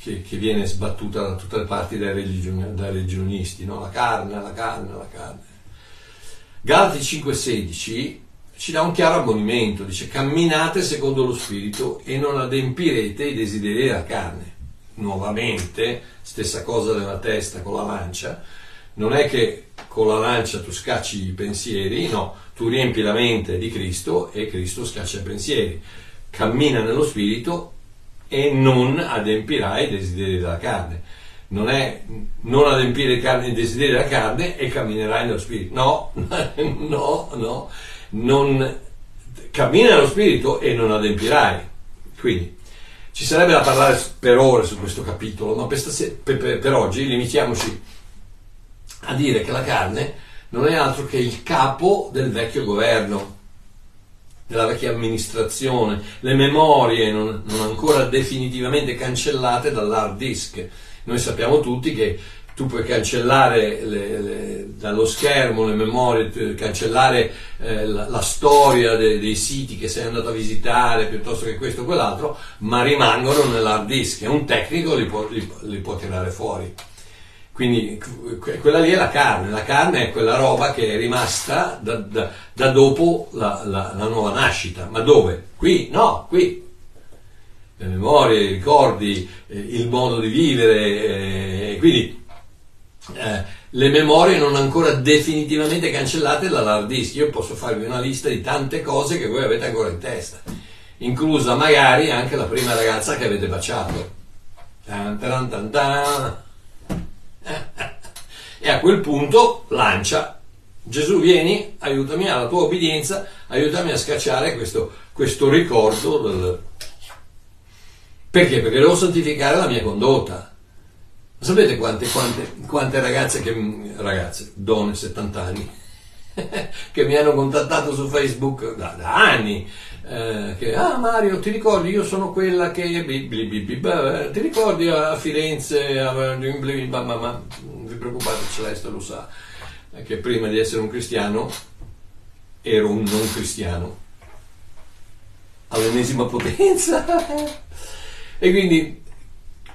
che, che, viene sbattuta da tutte le parti dai, religioni, dai religionisti, no? la carne, la carne, la carne. Galati 5,16 ci dà un chiaro ammonimento, dice camminate secondo lo spirito e non adempirete i desideri della carne. Nuovamente, stessa cosa della testa con la lancia, non è che con la lancia tu scacci i pensieri, no, tu riempi la mente di Cristo e Cristo scaccia i pensieri. Cammina nello spirito e non adempirai i desideri della carne. Non è non adempiere i desideri della carne e camminerai nello spirito. No, no, no, non cammina nello spirito e non adempirai. Quindi ci sarebbe da parlare per ore su questo capitolo, ma per, stasera, per, per, per oggi limitiamoci a dire che la carne non è altro che il capo del vecchio governo, della vecchia amministrazione, le memorie non, non ancora definitivamente cancellate dall'hard disk. Noi sappiamo tutti che tu puoi cancellare le, le, dallo schermo le memorie, cancellare eh, la, la, storia de, dei siti che sei andato a visitare piuttosto che questo o quell'altro, ma rimangono nell'hard disk e un tecnico li può, li, li può tirare fuori. Quindi quella lì è la carne, la carne è quella roba che è rimasta da, da, da dopo la, la, la, nuova nascita. Ma dove? Qui? No, qui. Le memorie, i ricordi, eh, il modo di vivere, eh, quindi eh, le memorie non ancora definitivamente cancellate dall'hard disk. Io posso farvi una lista di tante cose che voi avete ancora in testa, inclusa magari anche la prima ragazza che avete baciato. Tan, tan, tan, tan e a quel punto lancia Gesù vieni, aiutami alla tua obbedienza, aiutami a scacciare questo, questo ricordo. Del... Perché? Perché devo santificare la mia condotta. Sapete quante, quante, quante ragazze, che, ragazze, donne 70 anni, che mi hanno contattato su Facebook da, da anni eh, che ah Mario ti ricordi? Io sono quella che eh, ti ricordi a Firenze a, ma, non vi preoccupate Celeste lo sa che prima di essere un cristiano ero un non cristiano. All'ennesima potenza. E quindi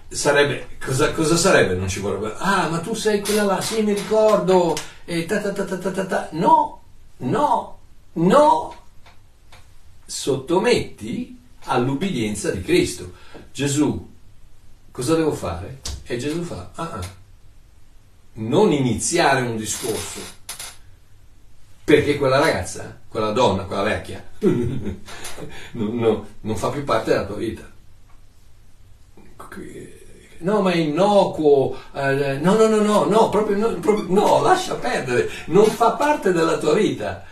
sarebbe cosa, cosa, sarebbe? Non ci vorrebbe ah ma tu sei quella là sì mi ricordo e ta ta ta ta ta ta no no no sottometti all'ubbidienza di Cristo. Gesù, cosa devo fare? E Gesù fa, ah, ah, non iniziare un discorso, perché quella ragazza, quella donna, quella vecchia, non, non, non fa più parte della tua vita. No, ma è innocuo, eh, no, no, no, no, no, proprio no, proprio, no, lascia perdere, non fa parte della tua vita.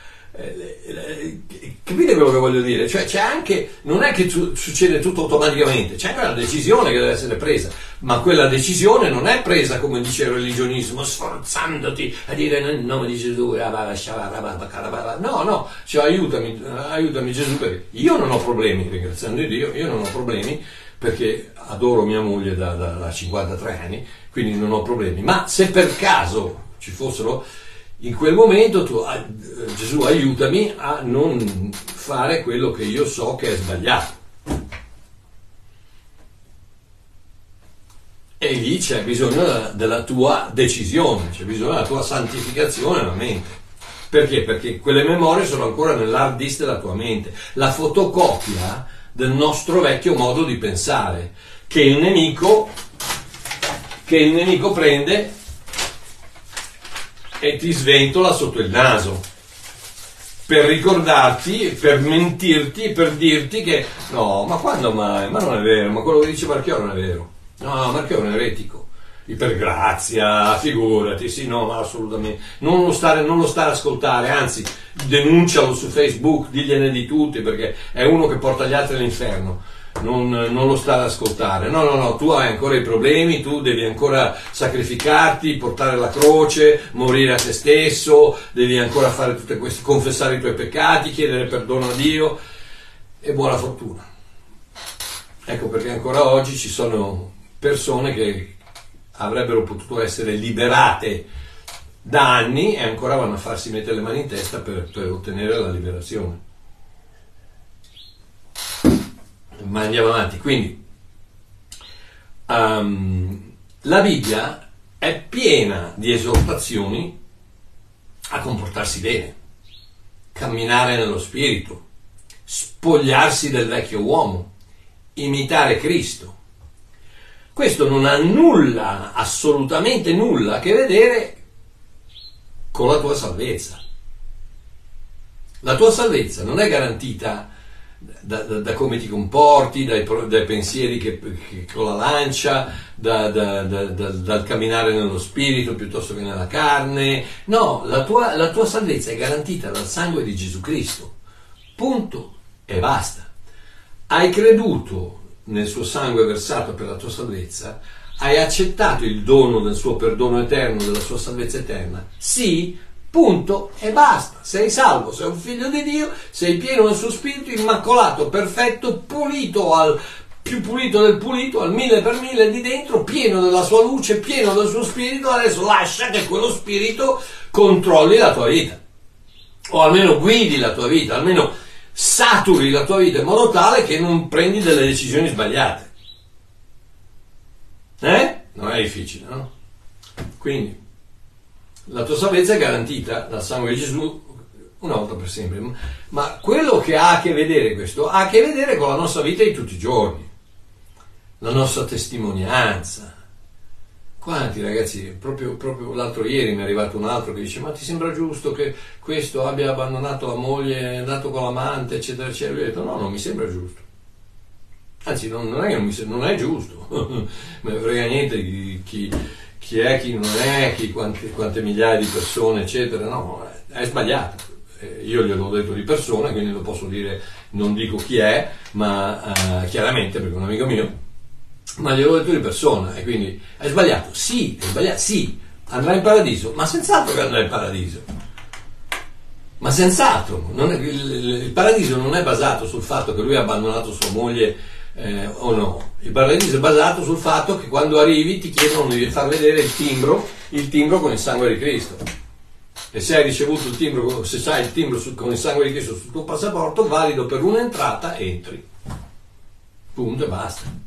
Capite quello che voglio dire? Cioè c'è anche, non è che succede tutto automaticamente, c'è anche una decisione che deve essere presa, ma quella decisione non è presa come dice il religionismo, sforzandoti a dire nel nome di Gesù, no, no, cioè aiutami, aiutami Gesù perché io non ho problemi, ringraziando Dio, io non ho problemi perché adoro mia moglie da, da, da 53 anni, quindi non ho problemi, ma se per caso ci fossero in quel momento tu, Gesù aiutami a non fare quello che io so che è sbagliato. E lì c'è bisogno della, della tua decisione, c'è bisogno della tua santificazione nella mente. Perché? Perché quelle memorie sono ancora nell'hard disk della tua mente, la fotocopia del nostro vecchio modo di pensare, che il nemico, che il nemico prende e ti sventola sotto il naso per ricordarti, per mentirti, per dirti che no, ma quando mai? Ma non è vero, ma quello che dice Marchiò non è vero. No, Marchiò è un eretico. Ipergrazia, figurati, sì, no, assolutamente. Non lo, stare, non lo stare a ascoltare, anzi, denuncialo su Facebook, digliene di tutti, perché è uno che porta gli altri all'inferno non, non, lo stare ad ascoltare. No, no, no, tu hai ancora i problemi, tu devi ancora sacrificarti, portare la croce, morire a te stesso, devi ancora fare tutte queste, confessare i tuoi peccati, chiedere perdono a Dio e buona fortuna. Ecco perché ancora oggi ci sono persone che avrebbero potuto essere liberate da anni e ancora vanno a farsi mettere le mani in testa per, per ottenere la liberazione. Ma andiamo avanti. Quindi, um, la Bibbia è piena di esortazioni a comportarsi bene. camminare nello spirito, spogliarsi del vecchio uomo, imitare Cristo. Questo non ha nulla, assolutamente nulla a che vedere con la tua salvezza. La tua salvezza non è garantita da, da, da come ti comporti, dai, dai pensieri che, che, con la lancia, da, dal camminare nello spirito piuttosto che nella carne. No, la tua, la tua salvezza è garantita dal sangue di Gesù Cristo. Punto e basta. Hai creduto nel suo sangue versato per la tua salvezza? Hai accettato il dono del suo perdono eterno, della sua salvezza eterna? Sì, punto e basta. Sei salvo, sei un figlio di Dio, sei pieno del suo spirito, immacolato, perfetto, pulito al più pulito del pulito, al mille per mille di dentro, pieno della sua luce, pieno del suo spirito, adesso lascia che quello spirito controlli la tua vita. O almeno guidi la tua vita, almeno saturi la tua vita in modo tale che non prendi delle decisioni sbagliate. Eh? Non è difficile, no? Quindi la tua salvezza è garantita dal sangue di Gesù una volta per sempre. Ma quello che ha a che vedere questo ha a che vedere con la nostra vita di tutti i giorni, la nostra testimonianza. Quanti ragazzi, proprio, proprio l'altro ieri mi è arrivato un altro che dice: Ma ti sembra giusto che questo abbia abbandonato la moglie, è andato con l'amante, eccetera, eccetera? Io ho detto: No, non mi sembra giusto. Anzi, non, non è non, mi non è giusto, non me frega niente chi, chi è, chi non è, chi, quante, quante migliaia di persone, eccetera, no, è sbagliato. Eh, io gliel'ho detto di persona, quindi lo posso dire, non dico chi è, ma uh, chiaramente perché è un amico mio, ma gliel'ho detto di persona e quindi è sbagliato. Sì, è sbagliato, sì, andrà in paradiso, ma senz'altro che andrà in paradiso. Ma senz'altro, è, il, il paradiso non è basato sul fatto che lui ha abbandonato sua moglie eh, o no. Il paradiso è basato sul fatto che quando arrivi ti chiedono di far vedere il timbro, il timbro con il sangue di Cristo. E se hai ricevuto il timbro, se hai il timbro su, con il sangue di Cristo sul tuo passaporto, valido per un'entrata, entri. Punto e basta.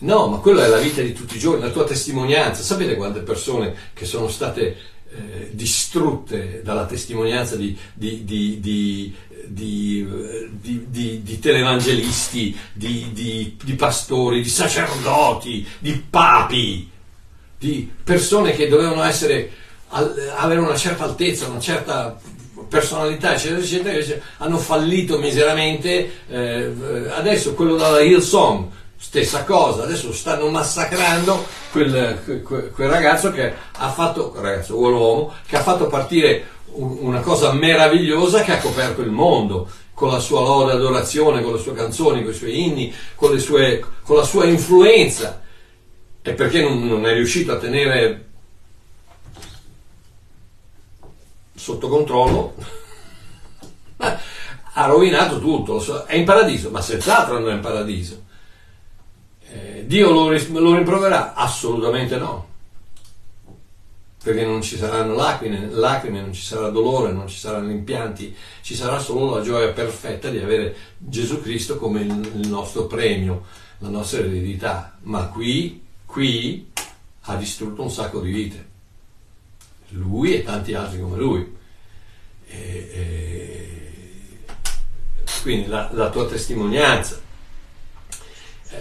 No, ma quella è la vita di tutti i giorni, la tua testimonianza. Sapete quante persone che sono state eh, distrutte dalla testimonianza di, di, di, di, televangelisti, di, pastori, di sacerdoti, di papi, di persone che dovevano essere, avere una certa altezza, una certa personalità, eccetera, eccetera, hanno fallito miseramente. Eh, adesso quello dalla Hillsong, stessa cosa, adesso stanno massacrando quel, quel, quel ragazzo che ha fatto, ragazzo, uomo, che ha fatto partire una cosa meravigliosa che ha coperto il mondo con la sua lode adorazione, con le sue canzoni, con i suoi inni, con, sue, con la sua influenza. E perché non, non è riuscito a tenere sotto controllo? ha rovinato tutto, è in paradiso, ma senz'altro non è in paradiso. Eh, Dio lo, lo rimproverà? Assolutamente no perché non ci saranno lacrime, lacrime, non ci sarà dolore, non ci saranno impianti, ci sarà solo la gioia perfetta di avere Gesù Cristo come il, nostro premio, la nostra eredità. Ma qui, qui ha distrutto un sacco di vite. Lui e tanti altri come lui. E, e, quindi la, la tua testimonianza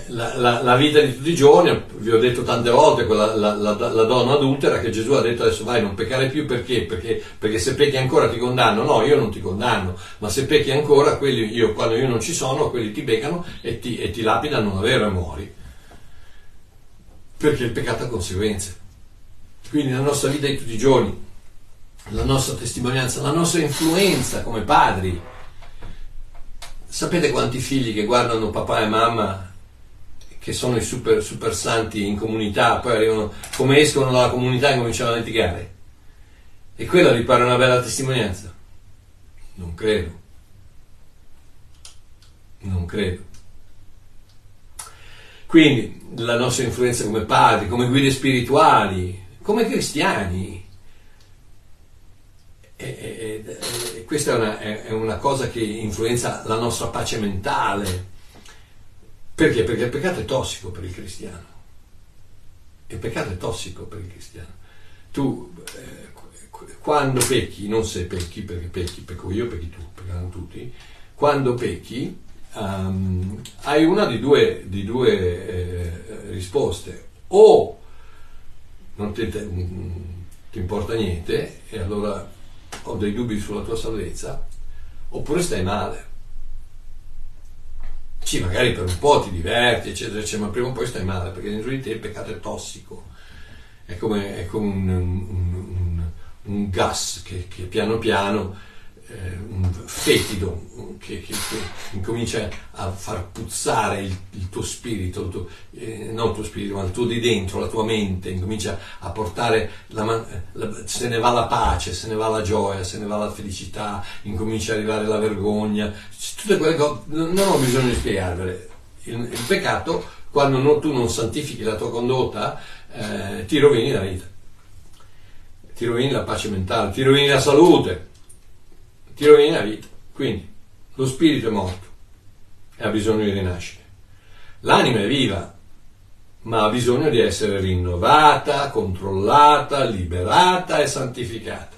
la, la, la, vita di tutti i giorni, vi ho detto tante volte, quella, la, la, donna adultera che Gesù ha detto adesso vai non peccare più perché? perché? Perché se pecchi ancora ti condanno, no io non ti condanno, ma se pecchi ancora quelli, io, quando io non ci sono quelli ti beccano e ti, e ti lapidano davvero e muori. Perché il peccato ha conseguenze. Quindi la nostra vita di tutti i giorni, la nostra testimonianza, la nostra influenza come padri. Sapete quanti figli che guardano papà e mamma che sono i super, super santi in comunità, poi arrivano, come escono dalla comunità e cominciano a litigare. E quella vi pare una bella testimonianza? Non credo. Non credo. Quindi la nostra influenza come padri, come guide spirituali, come cristiani. E, e, e questa è una, è una cosa che influenza la nostra pace mentale perché? Perché il peccato è tossico per il cristiano. Il peccato è tossico per il cristiano. Tu, eh, quando pecchi, non se pecchi, perché pecchi, pecco io, pecchi tu, peccano tutti, quando pecchi um, hai una di due, di due eh, risposte. O non ti, ti importa niente e allora ho dei dubbi sulla tua salvezza, oppure stai male. Sì, magari per un po' ti diverti, eccetera, eccetera, ma prima o poi stai male, perché dentro di te il peccato è tossico, è come, è come un, un, un, un, gas che, che piano piano eh, un fetido che, che, che, incomincia a far puzzare il, il tuo spirito, il tuo, eh, non il tuo spirito, ma il tuo di dentro, la tua mente, incomincia a portare, la, la, se ne va la pace, se ne va la gioia, se ne va la felicità, incomincia a arrivare la vergogna, tutte quelle cose, non ho bisogno di spiegarvele. Il, il peccato, quando non, tu non santifichi la tua condotta, eh, ti rovini la vita, ti rovini la pace mentale, ti rovini la salute ti rovini la vita. Quindi lo spirito è morto e ha bisogno di rinascere. L'anima è viva, ma ha bisogno di essere rinnovata, controllata, liberata e santificata.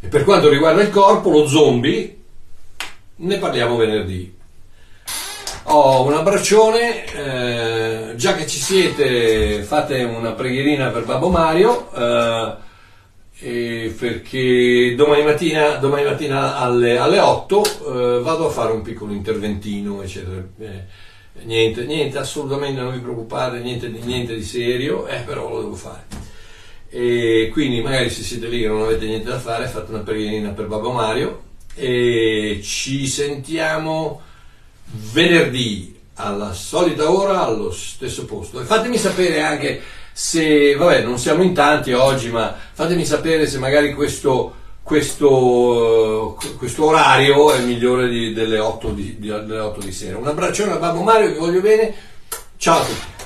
E per quanto riguarda il corpo, lo zombie, ne parliamo venerdì. Ho un abbraccione, eh, già che ci siete fate una preghierina per Babbo Mario. Eh, eh, perché domani mattina, domani mattina alle, alle, 8 eh, vado a fare un piccolo interventino, eccetera. Eh, niente, niente, assolutamente non vi preoccupate, niente, niente di serio, eh, però lo devo fare. E quindi magari se siete lì e non avete niente da fare, fate una preghierina per Babbo Mario e ci sentiamo venerdì alla solita ora allo stesso posto. E fatemi sapere anche se, vabbè, non siamo in tanti oggi, ma fatemi sapere se magari questo, questo, questo orario è migliore di, delle, 8 di, delle 8 di sera. Un abbraccione a Babbo Mario, vi voglio bene, ciao a tutti.